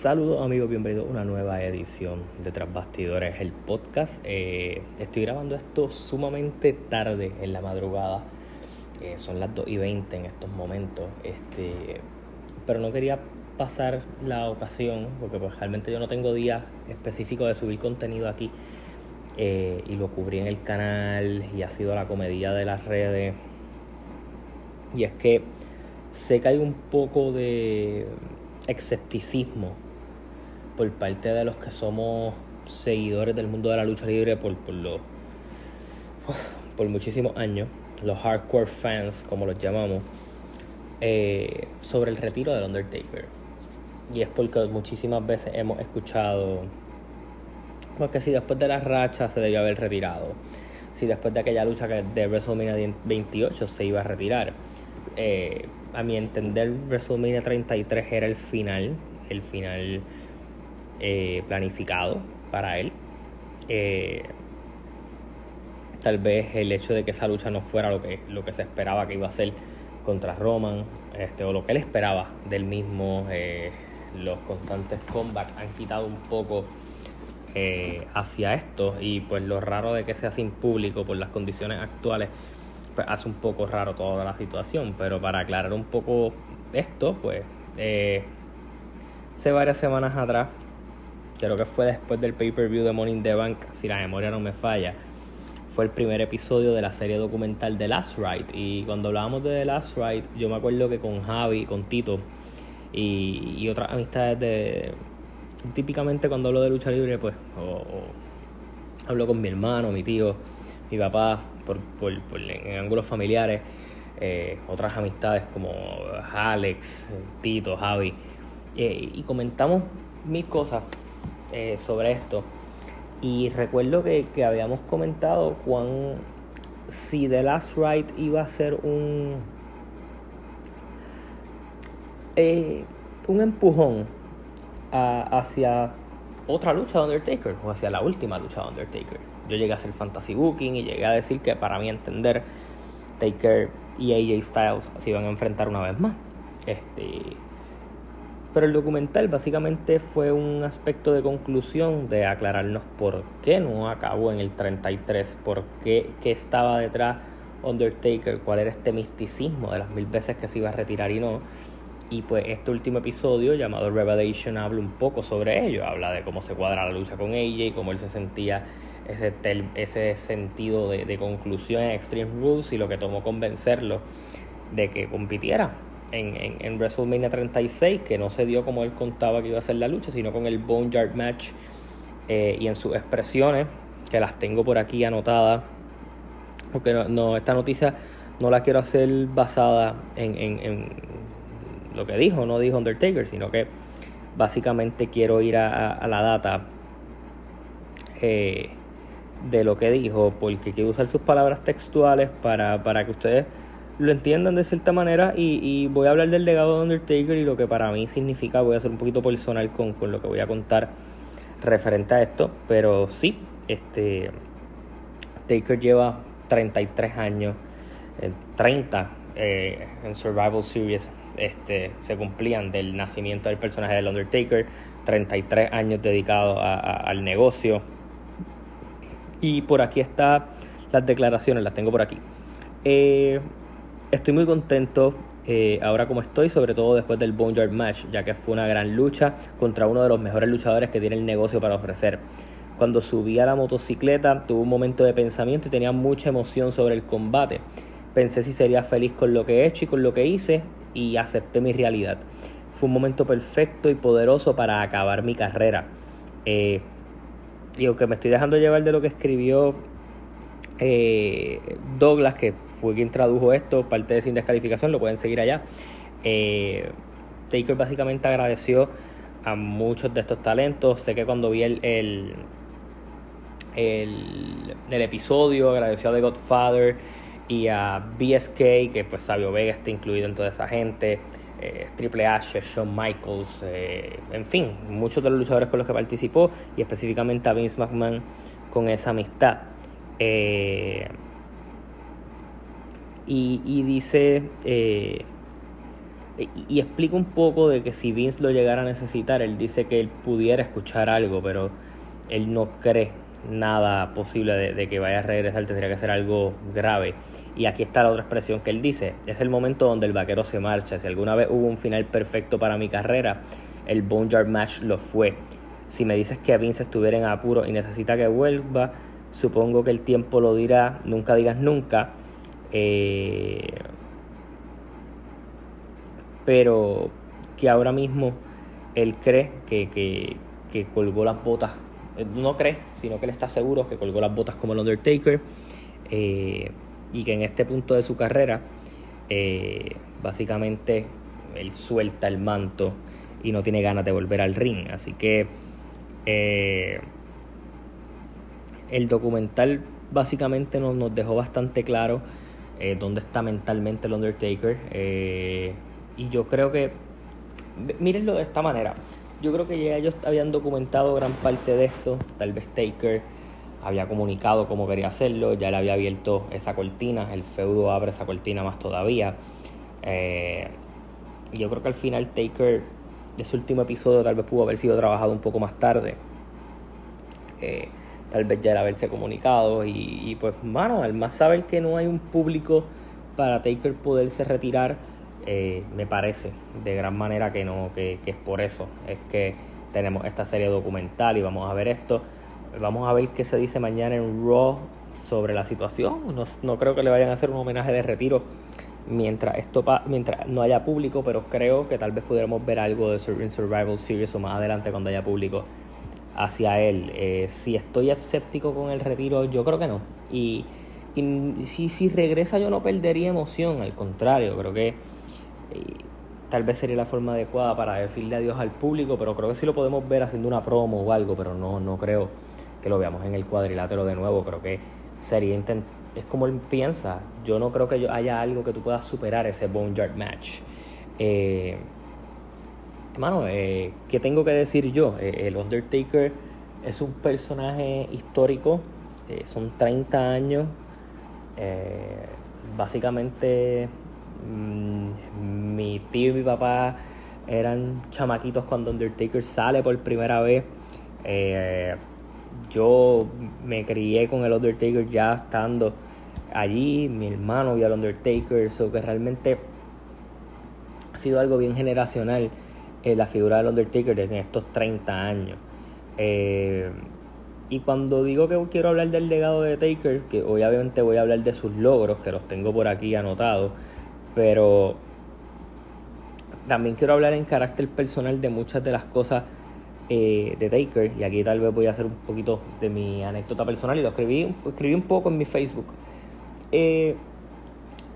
Saludos amigos, bienvenidos a una nueva edición de Tras Bastidores, el podcast. Eh, estoy grabando esto sumamente tarde en la madrugada, eh, son las 2 y 20 en estos momentos, este, pero no quería pasar la ocasión, porque pues, realmente yo no tengo día específico de subir contenido aquí, eh, y lo cubrí en el canal y ha sido la comedia de las redes. Y es que sé que hay un poco de escepticismo por parte de los que somos seguidores del mundo de la lucha libre por, por, por muchísimos años, los hardcore fans, como los llamamos, eh, sobre el retiro del Undertaker. Y es porque muchísimas veces hemos escuchado porque si después de la racha se debió haber retirado, si después de aquella lucha de WrestleMania 28 se iba a retirar. Eh, a mi entender, WrestleMania 33 era el final, el final eh, planificado para él. Eh, tal vez el hecho de que esa lucha no fuera lo que, lo que se esperaba que iba a ser contra Roman, este, o lo que él esperaba del mismo, eh, los constantes comebacks han quitado un poco hacia esto y pues lo raro de que sea sin público por las condiciones actuales pues hace un poco raro toda la situación. Pero para aclarar un poco esto, pues hace varias semanas atrás, creo que fue después del pay-per-view de Morning the Bank, si la memoria no me falla, fue el primer episodio de la serie documental The Last Ride. Y cuando hablábamos de The Last Ride, yo me acuerdo que con Javi, con Tito y, otras amistades de. Típicamente cuando hablo de lucha libre, pues hablo con mi hermano, mi tío, mi papá, por, por, en ángulos familiares, eh, otras amistades como Alex, Tito, Javi, eh, y comentamos mil cosas eh, sobre esto. Y recuerdo que, habíamos comentado cuán si The Last Ride iba a ser un un empujón hacia otra lucha de Undertaker o hacia la última lucha de Undertaker yo llegué a hacer fantasy booking y llegué a decir que para mí entender Taker y AJ Styles se iban a enfrentar una vez más. Este, pero el documental básicamente fue un aspecto de conclusión de aclararnos por qué no acabó en el 33, por qué, qué estaba detrás Undertaker, cuál era este misticismo de las mil veces que se iba a retirar y no. Y pues este último episodio llamado Revelation habla un poco sobre ello, habla de cómo se cuadra la lucha con AJ, cómo él se sentía ese, ese sentido de, conclusión en Extreme Rules y lo que tomó convencerlo de que compitiera en, en, WrestleMania 36, que no se dio como él contaba que iba a ser la lucha, sino con el Boneyard Match eh, y en sus expresiones, que las tengo por aquí anotadas, porque no, esta noticia no la quiero hacer basada en, en, lo que dijo, no dijo Undertaker, sino que básicamente quiero ir a, la data. Eh, de lo que dijo, porque quiero usar sus palabras textuales para, para que ustedes lo entiendan de cierta manera y, voy a hablar del legado de Undertaker y lo que para mí significa, voy a ser un poquito personal con, con lo que voy a contar referente a esto, pero sí, este Taker lleva 33 años, 30 eh, en Survival Series este, se cumplían del nacimiento del personaje del Undertaker, 33 años dedicados al negocio, y por aquí están las declaraciones, las tengo por aquí. Eh, estoy muy contento eh, ahora como estoy, sobre todo después del Boneyard Match, ya que fue una gran lucha contra uno de los mejores luchadores que tiene el negocio para ofrecer. Cuando subí a la motocicleta tuve un momento de pensamiento y tenía mucha emoción sobre el combate. Pensé si sería feliz con lo que he hecho y con lo que hice y acepté mi realidad. Fue un momento perfecto y poderoso para acabar mi carrera. Eh, y aunque me estoy dejando llevar de lo que escribió eh, Douglas, que fue quien tradujo esto, parte de Sin Descalificación, lo pueden seguir allá. Eh, Taker básicamente agradeció a muchos de estos talentos. Sé que cuando vi el, el, el, episodio, agradeció a The Godfather y a BSK, que pues Sabio Vega está incluido en toda esa gente. Eh, Triple H, Shawn Michaels, eh, en fin, muchos de los luchadores con los que participó y específicamente a Vince McMahon con esa amistad. Eh, y, dice, y, explica un poco de que si Vince lo llegara a necesitar, él dice que él pudiera escuchar algo, pero él no cree nada posible de, que vaya a regresar, tendría que ser algo grave. Y aquí está la otra expresión que él dice, es el momento donde el vaquero se marcha. Si alguna vez hubo un final perfecto para mi carrera, el Boneyard Match lo fue. Si me dices que Vince estuviera en apuro y necesita que vuelva, supongo que el tiempo lo dirá, nunca digas nunca. Eh, pero que ahora mismo él cree que, colgó las botas, eh, no cree, sino que él está seguro que colgó las botas como el Undertaker eh, y que en este punto de su carrera básicamente él suelta el manto y no tiene ganas de volver al ring. Así que el documental básicamente nos dejó bastante claro dónde está mentalmente el Undertaker y yo creo que, mírenlo de esta manera, yo creo que ya ellos habían documentado gran parte de esto, tal vez Taker había comunicado cómo quería hacerlo, ya le había abierto esa cortina, el feudo abre esa cortina más todavía. Eh, yo creo que al final Taker, de su último episodio, tal vez pudo haber sido trabajado un poco más tarde. Eh, tal vez ya era haberse comunicado y, y, pues, mano, al más saber que no hay un público para Taker poderse retirar, eh, me parece de gran manera que no, que, es por eso, es que tenemos esta serie documental y vamos a ver esto, vamos a ver qué se dice mañana en Raw sobre la situación, no, no creo que le vayan a hacer un homenaje de retiro mientras esto mientras no haya público, pero creo que tal vez pudiéramos ver algo de Survival Series o más adelante cuando haya público hacia él. Eh, si estoy escéptico con el retiro, yo creo que no. Y, y si, si regresa yo no perdería emoción, al contrario, creo que tal vez sería la forma adecuada para decirle adiós al público, pero creo que sí lo podemos ver haciendo una promo o algo, pero no, no creo que lo veamos en el cuadrilátero de nuevo. Creo que sería es como él piensa. Yo no creo que haya algo que tú puedas superar ese Boneyard match. Eh, hermano, eh, ¿qué tengo que decir yo? Eh, el Undertaker es un personaje histórico, eh, son 30 años. básicamente Mm, mi tío y mi papá eran chamaquitos cuando Undertaker sale por primera vez. Eh, yo me crié con el Undertaker ya estando allí. Mi hermano vio al Undertaker. Eso que realmente ha sido algo bien generacional eh, la figura del Undertaker en estos 30 años. Eh, y cuando digo que quiero hablar del legado de Taker, que obviamente voy a hablar de sus logros, que los tengo por aquí anotados pero también quiero hablar en carácter personal de muchas de las cosas eh, de Taker. Y aquí tal vez voy a hacer un poquito de mi anécdota personal. Y lo escribí, escribí un poco en mi Facebook.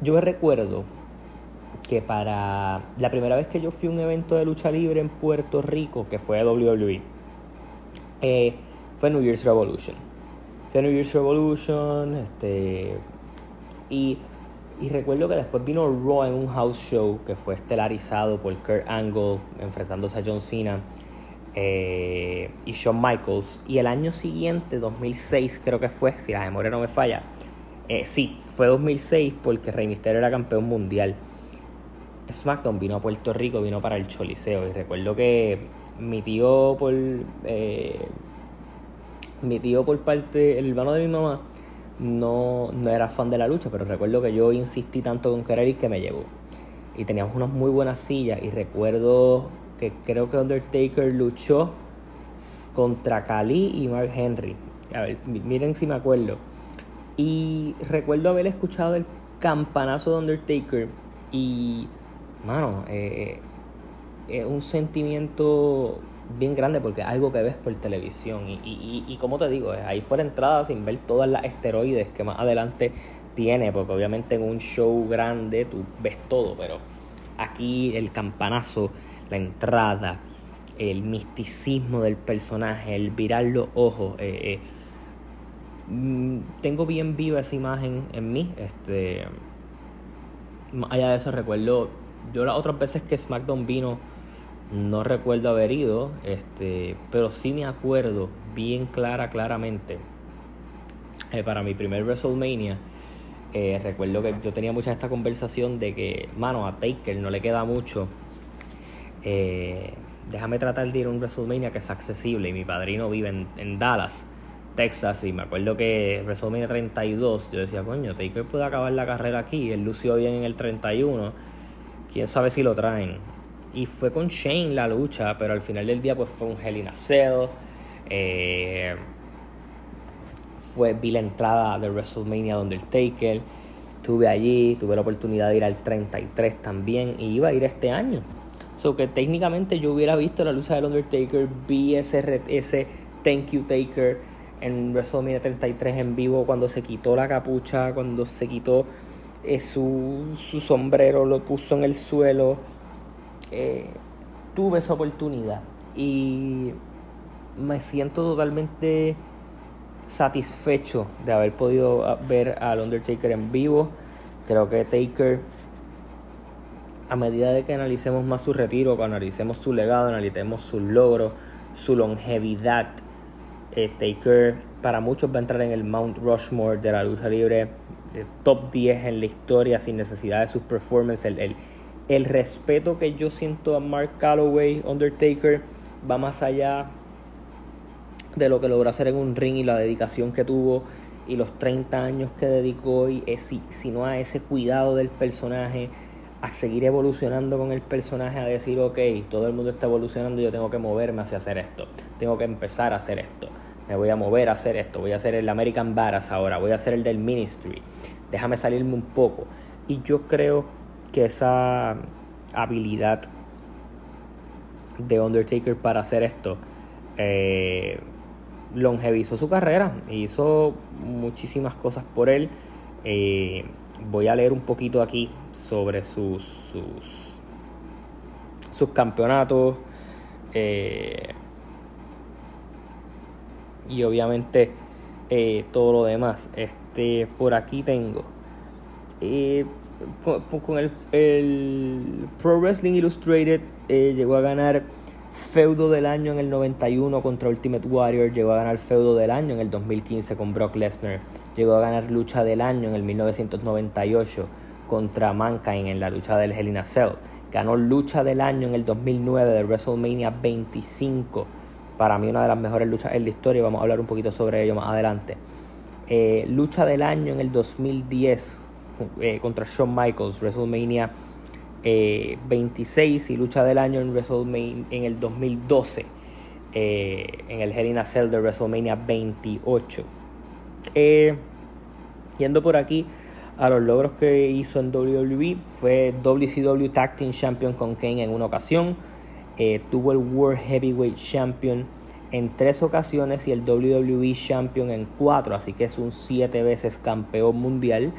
Yo me recuerdo que para la primera vez que yo fui a un evento de lucha libre en Puerto Rico, que fue WWE, eh, fue New Year's Revolution. Fue New Year's Revolution, este, y y recuerdo que después vino Raw en un house show que fue estelarizado por Kurt Angle enfrentándose a John Cena eh, y Shawn Michaels. Y el año siguiente, 2006 creo que fue, si la memoria no me falla, eh, sí, fue 2006 porque Rey Mysterio era campeón mundial. SmackDown vino a Puerto Rico, vino para el Choliseo. Y recuerdo que mi tío por. Eh, mi tío por parte, el hermano de mi mamá, no, no era fan de la lucha, pero recuerdo que yo insistí tanto con querer que me llevó. Y teníamos unas muy buenas sillas y recuerdo que creo que Undertaker luchó contra Kali y Mark Henry. A ver, miren si me acuerdo. Y recuerdo haber escuchado el campanazo de Undertaker y, mano, eh, eh, es un sentimiento bien grande porque es algo que ves por televisión. Y, y, y, como te digo, ahí fuera entrada sin ver todas las esteroides que más adelante tiene, porque obviamente en un show grande tú ves todo, pero aquí el campanazo, la entrada, el misticismo del personaje, el virar los ojos. Eh, eh, mm, tengo bien viva esa imagen en mí. Este, allá de eso, recuerdo yo las otras veces que SmackDown vino no recuerdo haber ido, este, pero sí me acuerdo bien clara, claramente. Eh, para mi primer WrestleMania, eh, recuerdo que yo tenía mucha esta conversación de que, mano, a Taker no le queda mucho Eh, déjame tratar de ir a un WrestleMania que es accesible. Y mi padrino vive en, Dallas, Texas. Y me acuerdo que WrestleMania 32, yo decía, coño, Taker puede acabar la carrera aquí. Él lució bien en el 31. Quién sabe si lo traen. Y fue con Shane la lucha, pero al final del día pues fue un Hell in a Cell. Eh, fue vi la entrada de WrestleMania Undertaker. Estuve allí, tuve la oportunidad de ir al 33 también y iba a ir este año. So que técnicamente yo hubiera visto la lucha del Undertaker, vi ese Thank You Taker en WrestleMania 33 en vivo cuando se quitó la capucha, cuando se quitó eh, su, su, sombrero, lo puso en el suelo. Eh, tuve esa oportunidad y me siento totalmente satisfecho de haber podido ver al Undertaker en vivo. Creo que Taker, a medida de que analicemos más su retiro, que analicemos su legado, analicemos sus logros, su longevidad, eh, Taker para muchos va a entrar en el Mount Rushmore de la lucha libre, top 10 en la historia sin necesidad de sus performances. El, el, el respeto que yo siento a Mark Calloway, Undertaker, va más allá de lo que logró hacer en un ring y la dedicación que tuvo y los 30 años que dedicó y es, sino a ese cuidado del personaje, a seguir evolucionando con el personaje, a decir, ok, todo el mundo está evolucionando, yo tengo que moverme hacia hacer esto, tengo que empezar a hacer esto, me voy a mover a hacer esto, voy a hacer el American Badass ahora, voy a hacer el del Ministry, déjame salirme un poco. Y yo creo que esa habilidad de Undertaker para hacer esto, eh, longevizó su carrera, hizo muchísimas cosas por él. Eh, voy a leer un poquito aquí sobre sus, sus, campeonatos. Eh, y obviamente eh, todo lo demás. Este, por aquí tengo. Con, el, el, Pro Wrestling Illustrated llegó a ganar feudo del año en el 91 contra Ultimate Warrior, llegó a ganar feudo del año en el 2015 con Brock Lesnar, llegó a ganar lucha del año en el 1998 contra Mankind en la lucha del Hell in a Cell, ganó lucha del año en el 2009 de WrestleMania 25, para mí una de las mejores luchas en la historia, vamos a hablar un poquito sobre ello más adelante. Eh, lucha del año en el 2010 eh, contra Shawn Michaels, WrestleMania 26 eh, y lucha del año en WrestleMania en el 2012 eh, en el Hell in Cell de WrestleMania 28. Eh, yendo por aquí a los logros que hizo en WWE, fue WCW Tag Team Champion con Kane en una ocasión, tuvo el World Heavyweight Champion en tres ocasiones y el WWE Champion en cuatro, así que es un siete veces campeón mundial,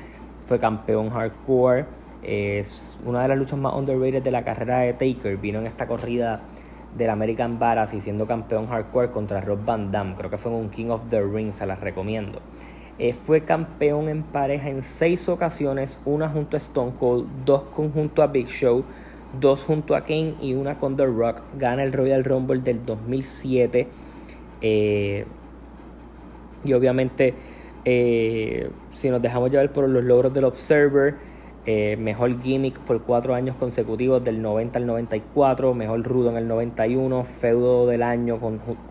fue campeón hardcore es una de las luchas más underrated de la carrera de Taker. Vino en esta corrida del American Badass y siendo campeón hardcore contra Rob Van Damme. Creo que fue en un King of the Ring, se las recomiendo. Eh, fue campeón en pareja en seis ocasiones, una junto a Stone Cold, dos junto a Big Show, dos junto a Kane y una con The Rock. Gana el Royal Rumble del 2007. Eh, y obviamente, eh, si nos dejamos llevar por los logros del Observer, eh, mejor gimmick por cuatro años consecutivos del 90 al 94, mejor rudo en el 91, feudo del año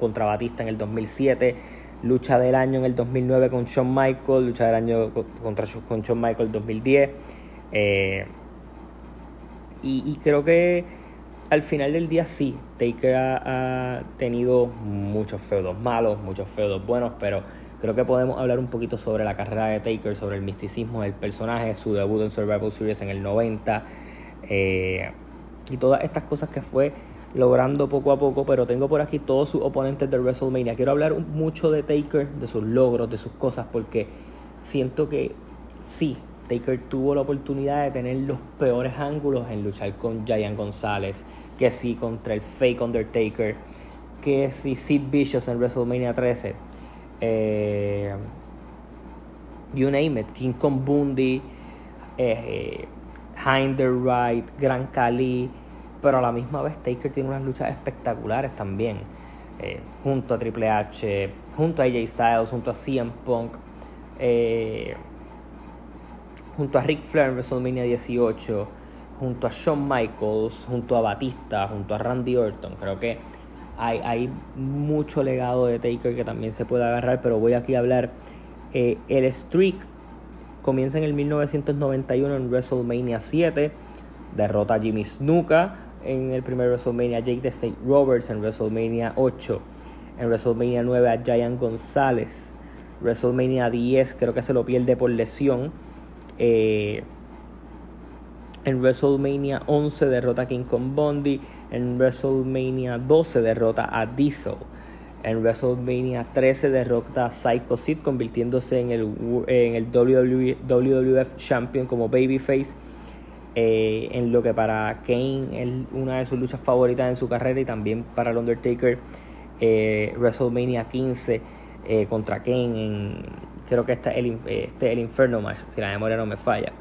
contra Batista en el 2007, lucha del año en el 2009 con Shawn Michaels, lucha del año contra con Shawn Michaels 2010. Eh, y, creo que al final del día sí, Taker ha tenido muchos feudos malos, muchos feudos buenos, pero Creo que podemos hablar un poquito sobre la carrera de Taker, sobre el misticismo del personaje, su debut en Survival Series en el 90 eh, y todas estas cosas que fue logrando poco a poco, pero tengo por aquí todos sus oponentes de WrestleMania. Quiero hablar mucho de Taker, de sus logros, de sus cosas, porque siento que sí, Taker tuvo la oportunidad de tener los peores ángulos en luchar con Giant González, que sí contra el fake Undertaker, que sí Sid Vicious en WrestleMania 13 eh, you name it, King Kong Bundy, eh, Hinder Wright, Gran Cali, pero a la misma vez Taker tiene unas luchas espectaculares también, eh, junto a Triple H, junto a AJ Styles, junto a CM Punk, eh, junto a Ric Flair en WrestleMania 18, junto a Shawn Michaels, junto a Batista, junto a Randy Orton. Creo que hay, mucho legado de Taker que también se puede agarrar, pero voy aquí a hablar. Eh, el streak comienza en el 1991 en WrestleMania 7, derrota a Jimmy Snuka en el primer WrestleMania, Jake the State Roberts en WrestleMania 8, en WrestleMania 9 a Giant González, WrestleMania 10 creo que se lo pierde por lesión. Eh, en WrestleMania 11 derrota a King Kong Bondi. En WrestleMania 12 derrota a Diesel. En WrestleMania 13 derrota a Psycho Sid, convirtiéndose en el, en el WWF Champion como Babyface. Eh, en lo que para Kane es una de sus luchas favoritas en su carrera y también para el Undertaker eh, WrestleMania 15 eh, contra Kane en, creo que este es el, el Inferno Match si la memoria no me falla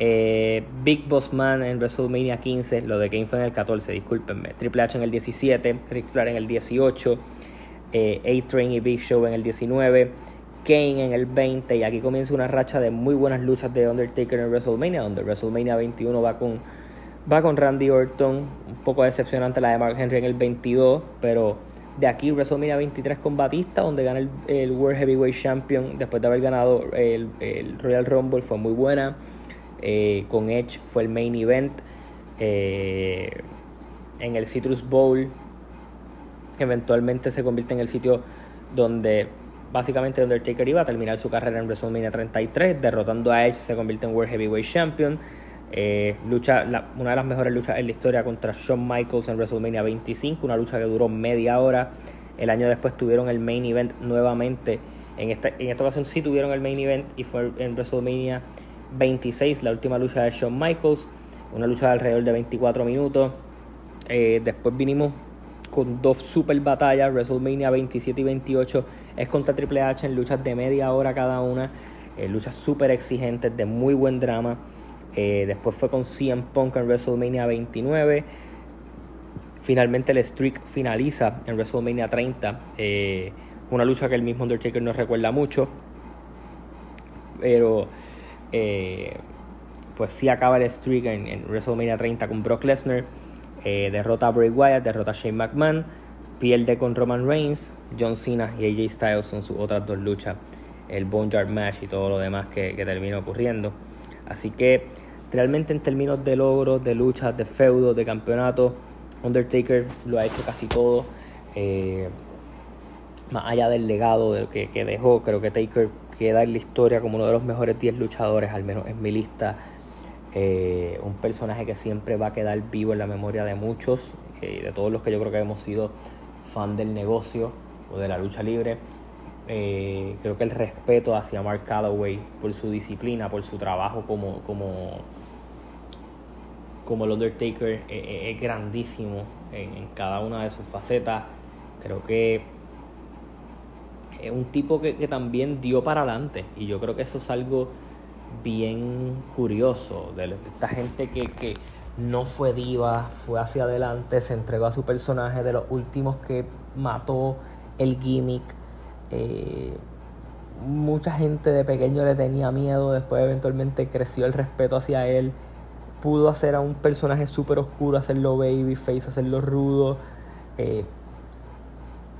eh, Big Boss Man en WrestleMania 15, lo de Kane fue en el 14, discúlpenme. Triple H en el 17, Rick Flair en el 18, eh, A-Train y Big Show en el 19, Kane en el 20, y aquí comienza una racha de muy buenas luchas de Undertaker en WrestleMania, donde WrestleMania 21 va con, va con Randy Orton, un poco decepcionante la de Mark Henry en el 22, pero de aquí WrestleMania 23 con Batista, donde gana el, World Heavyweight Champion después de haber ganado el, el Royal Rumble, fue muy buena. Eh, con Edge fue el main event. Eh, en el Citrus Bowl, eventualmente se convierte en el sitio donde básicamente Undertaker iba a terminar su carrera en WrestleMania 33, derrotando a Edge, se convierte en World Heavyweight Champion. Eh, lucha, una de las mejores luchas en la historia contra Shawn Michaels en WrestleMania 25, una lucha que duró media hora. El año después tuvieron el main event nuevamente. En esta, en esta ocasión sí tuvieron el main event y fue en WrestleMania 26, la última lucha de Shawn Michaels, una lucha de alrededor de 24 minutos. Eh, después vinimos con dos super batallas, WrestleMania 27 y 28 es contra Triple H en luchas de media hora cada una, eh, luchas súper exigentes, de muy buen drama. Eh, después fue con CM Punk en WrestleMania 29. Finalmente el streak finaliza en WrestleMania 30. una lucha que el mismo Undertaker no recuerda mucho. Pero eh, pues sí acaba el streak en, WrestleMania 30 con Brock Lesnar. Eh, derrota a Bray Wyatt, derrota a Shane McMahon, pierde con Roman Reigns, John Cena y AJ Styles son sus otras dos luchas, el Boneyard Match y todo lo demás que, que terminó ocurriendo. Así que realmente en términos de logros, de luchas, de feudos, de campeonato, Undertaker lo ha hecho casi todo. Eh, más allá del legado de que, que dejó, creo que Taker queda en la historia como uno de los mejores 10 luchadores, al menos en mi lista. Eh, un personaje que siempre va a quedar vivo en la memoria de muchos y de todos los que yo creo que hemos sido fan del negocio o de la lucha libre. Eh, creo que el respeto hacia Mark Calloway por su disciplina, por su trabajo como, como, como el Undertaker eh, es grandísimo en, en cada una de sus facetas. Creo que es un tipo que, también dio para adelante y yo creo que eso es algo bien curioso de, esta gente que, no fue diva, fue hacia adelante, se entregó a su personaje, de los últimos que mató el gimmick. Eh, mucha gente de pequeño le tenía miedo, después eventualmente creció el respeto hacia él. Pudo hacer a un personaje súper oscuro, hacerlo babyface, hacerlo rudo. Eh,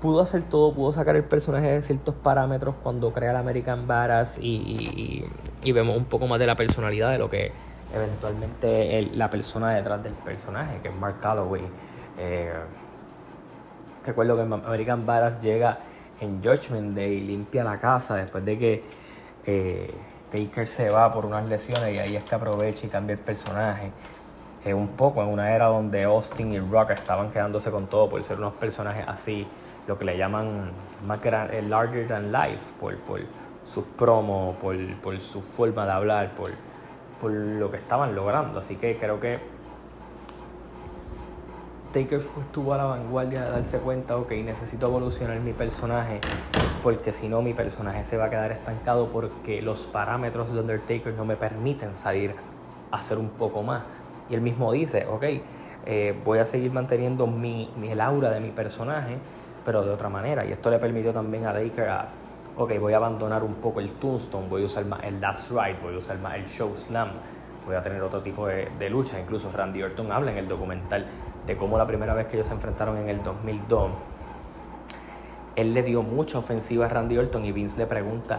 pudo hacer todo, pudo sacar el personaje de ciertos parámetros cuando crea el American Badass y, vemos un poco más de la personalidad de lo que eventualmente la persona detrás del personaje, que es Mark Calloway. Eh, recuerdo que American Badass llega en Judgment Day, limpia la casa después de que eh, Taker se va por unas lesiones y ahí es que aprovecha y cambia el personaje. Eh, un poco en una era donde Austin y Rock estaban quedándose con todo por ser unos personajes así lo que le llaman más el larger than life, por, por sus promos, por, por, su forma de hablar, por, por lo que estaban logrando. Así que creo que Taker estuvo a la vanguardia de darse cuenta, ok, necesito evolucionar mi personaje, porque si no mi personaje se va a quedar estancado porque los parámetros de Undertaker no me permiten salir a hacer un poco más. Y él mismo dice, ok, eh, voy a seguir manteniendo mi, mi, el aura de mi personaje, pero de otra manera. Y esto le permitió también a Baker a, ok, voy a abandonar un poco el Tombstone, voy a usar más el Last Ride, voy a usar más el Show Slam, podía tener otro tipo de, de lucha. Incluso Randy Orton habla en el documental de cómo la primera vez que ellos se enfrentaron en el 2002, él le dio mucha ofensiva a Randy Orton y Vince le pregunta,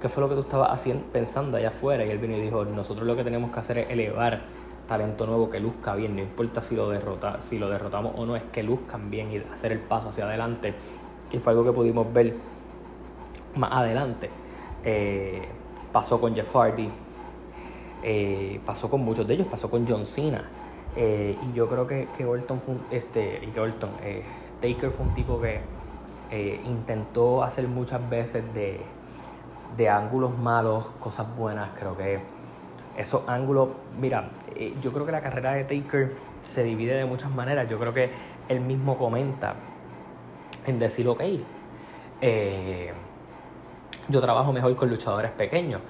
¿qué fue lo que tú estabas haciendo, pensando allá afuera? Y él vino y dijo, nosotros lo que tenemos que hacer es elevar talento nuevo que luzca bien, no importa si lo, derrota, si lo derrotamos o no, es que luzcan bien y hacer el paso hacia adelante. Y fue algo que pudimos ver más adelante. Eh, pasó con Jeff Hardy, eh, pasó con muchos de ellos, pasó con John Cena. Eh, y yo creo que, que Orton fue este, y que Orton, eh, Taker fue un tipo que intentó hacer muchas veces de, de, ángulos malos, cosas buenas. Creo que esos ángulos, mira, yo creo que la carrera de Taker se divide de muchas maneras. Yo creo que él mismo comenta en decir, ok, yo trabajo mejor con luchadores pequeños.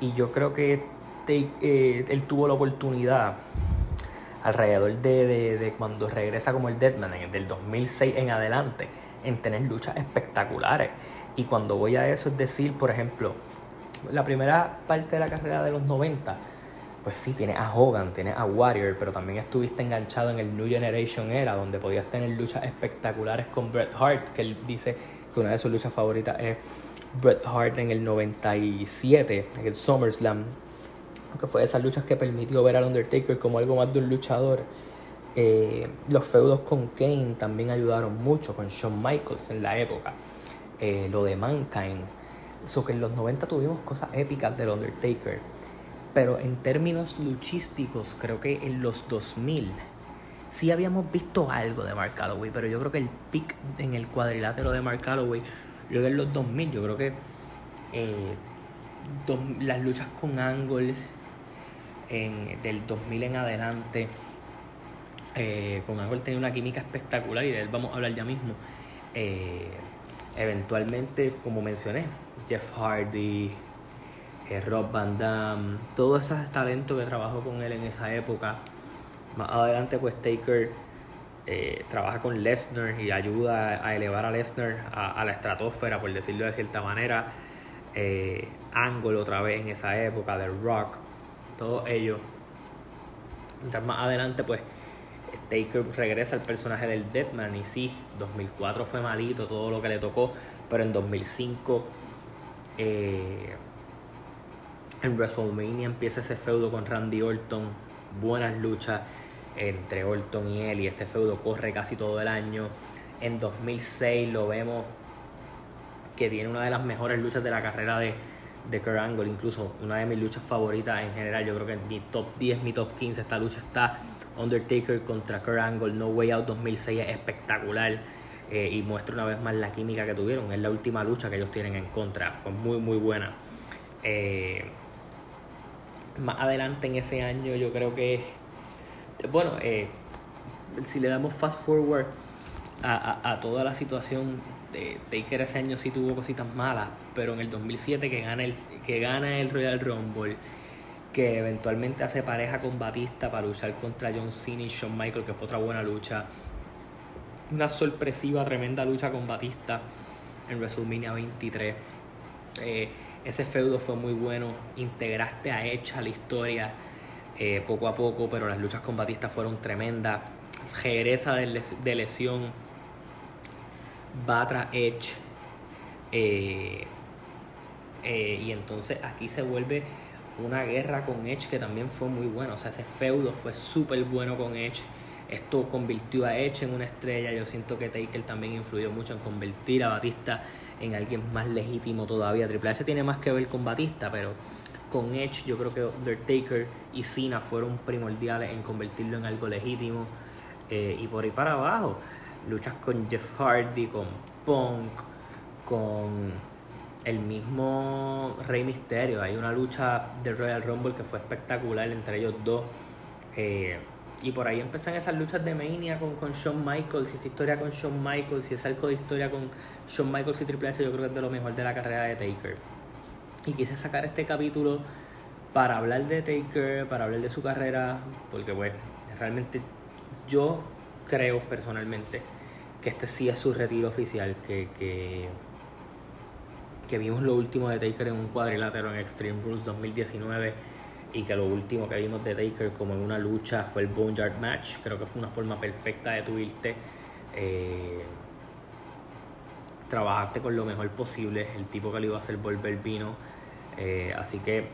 Y yo creo que eh, él tuvo la oportunidad alrededor de, cuando regresa como el Deadman, en, del 2006 en adelante, en tener luchas espectaculares. Y cuando voy a eso es decir, por ejemplo, la primera parte de la carrera de los 90, pues sí, tienes a Hogan, tienes a Warrior, pero también estuviste enganchado en el New Generation Era, donde podías tener luchas espectaculares con Bret Hart, que él dice que una de sus luchas favoritas es Bret Hart en el 97, en el SummerSlam, que fue de esas luchas que permitió ver al Undertaker como algo más de un luchador. Eh, los feudos con Kane también ayudaron mucho, con Shawn Michaels en la época. Eh, lo de Mankind. eso que en los 90 tuvimos cosas épicas del Undertaker. Pero en términos luchísticos, creo que en los 2000 sí habíamos visto algo de Mark Calloway. Pero yo creo que el pick en el cuadrilátero de Mark Calloway, yo en los 2000, yo creo que eh, las luchas con Angle del 2000 en adelante. Eh, con Ángel tenía una química espectacular y de él vamos a hablar ya mismo. Eh, eventualmente, como mencioné, Jeff Hardy, eh, Rob Van Damme, todo ese talento que trabajó con él en esa época. Más adelante, pues Taker trabaja con Lesnar y ayuda a elevar a Lesnar a, la estratosfera, por decirlo de cierta manera. Angle otra vez en esa época, The Rock todo ello. Mientras más adelante, pues Taker regresa al personaje del Deadman y sí, 2004 fue malito todo lo que le tocó, pero en 2005 eh, en WrestleMania empieza ese feudo con Randy Orton, buenas luchas entre Orton y él y este feudo corre casi todo el año. En 2006 lo vemos que tiene una de las mejores luchas de la carrera de, de Kurt Angle, incluso una de mis luchas favoritas en general. Yo creo que mi top 10, mi top 15, esta lucha está Undertaker contra Kurt Angle. No Way Out 2006 es espectacular eh, y muestra una vez más la química que tuvieron. Es la última lucha que ellos tienen en contra. Fue muy, muy buena. Eh, más adelante en ese año, yo creo que. Bueno, eh, si le damos fast forward a, a toda la situación este, Taker ese año sí tuvo cositas malas, pero en el 2007 que gana el, que gana el Royal Rumble, que eventualmente hace pareja con Batista para luchar contra John Cena y Shawn Michael, que fue otra buena lucha. Una sorpresiva, tremenda lucha con Batista en WrestleMania 23. Eh, ese feudo fue muy bueno, integraste a Edge a la historia eh, poco a poco, pero las luchas con Batista fueron tremendas. Regresa de lesión Batra Edge. Eh, eh, y entonces aquí se vuelve una guerra con Edge que también fue muy bueno. O sea, ese feudo fue súper bueno con Edge. Esto convirtió a Edge en una estrella. Yo siento que Taker también influyó mucho en convertir a Batista en alguien más legítimo todavía. Triple H tiene más que ver con Batista, pero con Edge yo creo que Undertaker y Cena fueron primordiales en convertirlo en algo legítimo. Eh, y por ahí para abajo luchas con Jeff Hardy, con Punk, con el mismo Rey Misterio. Hay una lucha de Royal Rumble que fue espectacular entre ellos dos. Eh, y por ahí empiezan esas luchas de Mania con, con Shawn Michaels, y esa historia con Shawn Michaels, y ese arco de historia con Shawn Michaels y Triple H, yo creo que es de lo mejor de la carrera de Taker. Y quise sacar este capítulo para hablar de Taker, para hablar de su carrera, porque bueno, realmente yo creo personalmente que este sí es su retiro oficial, que, que, vimos lo último de Taker en un cuadrilátero en Extreme Rules 2019 y que lo último que vimos de Taker como en una lucha fue el Boneyard Match. Creo que fue una forma perfecta de tu irte. Eh, trabajarte con lo mejor posible, el tipo que le iba a hacer volver vino. Eh, así que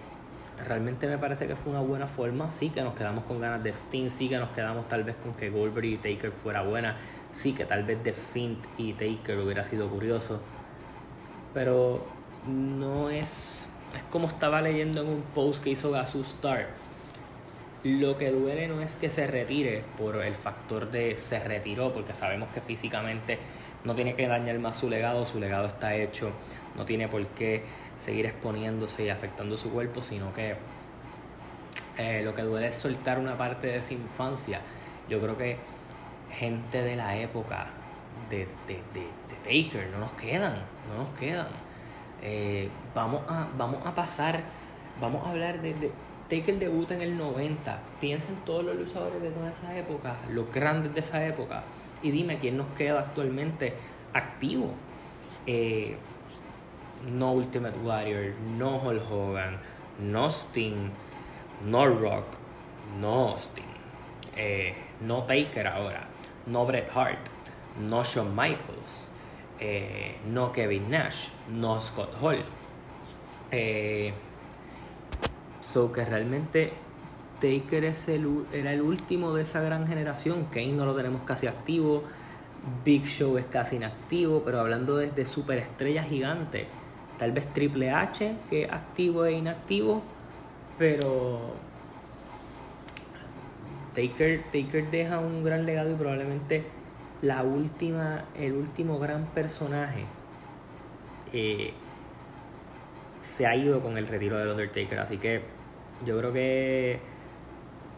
realmente me parece que fue una buena forma. Sí que nos quedamos con ganas de Sting, sí que nos quedamos tal vez con que Goldberg y Taker fuera buena, sí que tal vez de Fint y Taker hubiera sido curioso. Pero no es es como estaba leyendo en un post que hizo Gasu Star. Lo que duele no es que se retire por el factor de se retiró, porque sabemos que físicamente no tiene que dañar más su legado, su legado está hecho, no tiene por qué seguir exponiéndose y afectando su cuerpo, sino que eh, lo que duele es soltar una parte de esa infancia. Yo creo que gente de la época de, de, de, Taker no nos quedan, no nos quedan. Eh, vamos, a, vamos a pasar, vamos a hablar de, de Taker debut en el 90. Piensa en todos los luchadores de toda esa época, los grandes de esa época, y dime quién nos queda actualmente activo. Eh, no Ultimate Warrior, no Hulk Hogan, no Sting, no Rock, no Sting, eh, no Taker ahora, no Bret Hart, no Shawn Michaels, eh, no Kevin Nash, no Scott Hall. Eh, so que realmente Taker es el, era el último de esa gran generación. Kane no lo tenemos casi activo. Big Show es casi inactivo. Pero hablando de, superestrellas gigantes, tal vez Triple H, que es activo e inactivo. Pero Taker, Taker deja un gran legado y probablemente la última, el último gran personaje eh, se ha ido con el retiro del Undertaker. Así que yo creo que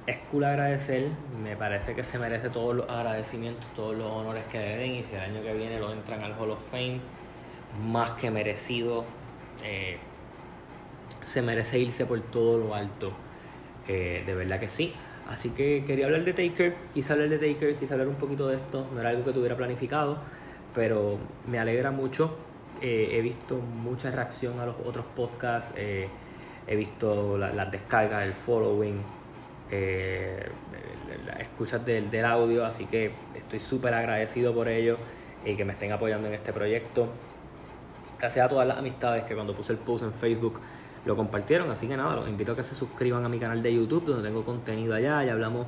es cool agradecer. Me parece que se merece todos los agradecimientos, todos los honores que le den. Y si el año que viene lo entran al Hall of Fame, más que merecido. Eh, se merece irse por todo lo alto. Eh, de verdad que sí. Así que quería hablar de Taker, quise hablar de Taker, quise hablar un poquito de esto, no era algo que tuviera planificado, pero me alegra mucho. Eh, he visto mucha reacción a los otros podcasts, eh, he visto las descargas, el following, eh, las escuchas del, del, audio, así que estoy súper agradecido por ello y que me estén apoyando en este proyecto. Gracias a todas las amistades que cuando puse el post en Facebook lo compartieron. Así que nada, los invito a que se suscriban a mi canal de YouTube, donde tengo contenido allá. Ya hablamos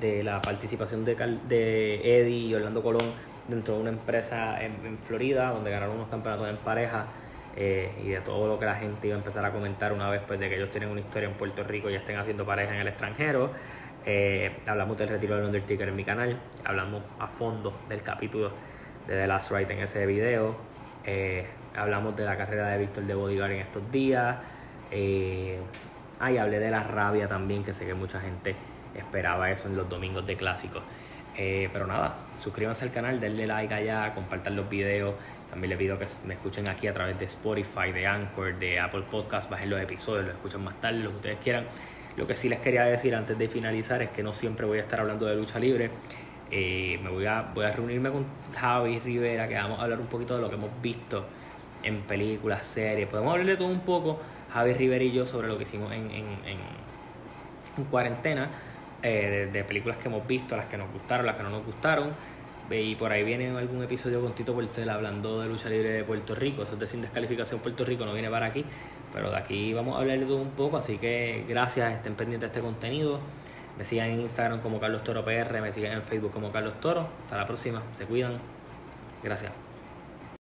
de la participación de, de Eddie y Orlando Colón dentro de una empresa en, Florida, donde ganaron unos campeonatos en pareja. Eh, y de todo lo que la gente iba a empezar a comentar una vez pues, de que ellos tienen una historia en Puerto Rico y estén haciendo pareja en el extranjero. Eh, hablamos del retiro del Undertaker en mi canal, hablamos a fondo del capítulo de The Last Ride en ese video, eh, hablamos de la carrera de Víctor de Bodyguard en estos días, eh, ay, hablé de la rabia también, que sé que mucha gente esperaba eso en los domingos de clásicos. Eh, pero nada, suscríbanse al canal, denle like allá, compartan los videos. También les pido que me escuchen aquí a través de Spotify, de Anchor, de Apple Podcast, bajen los episodios, los escuchen más tarde, lo que ustedes quieran. Lo que sí les quería decir antes de finalizar es que no siempre voy a estar hablando de lucha libre. Eh, me voy a, voy a reunirme con Javi Rivera, que vamos a hablar un poquito de lo que hemos visto en películas, series. Podemos hablar de todo un poco Javi Rivera y yo sobre lo que hicimos en, en, en, cuarentena, eh, de, películas que hemos visto, las que nos gustaron, las que no nos gustaron. Y por ahí viene algún episodio con Tito Portel hablando de lucha libre de Puerto Rico. Eso es de sin descalificación Puerto Rico, no viene para aquí. Pero de aquí vamos a hablar de todo un poco. Así que gracias, estén pendientes de este contenido. Me sigan en Instagram como Carlos Toro PR, me sigan en Facebook como Carlos Toro. Hasta la próxima, se cuidan. Gracias.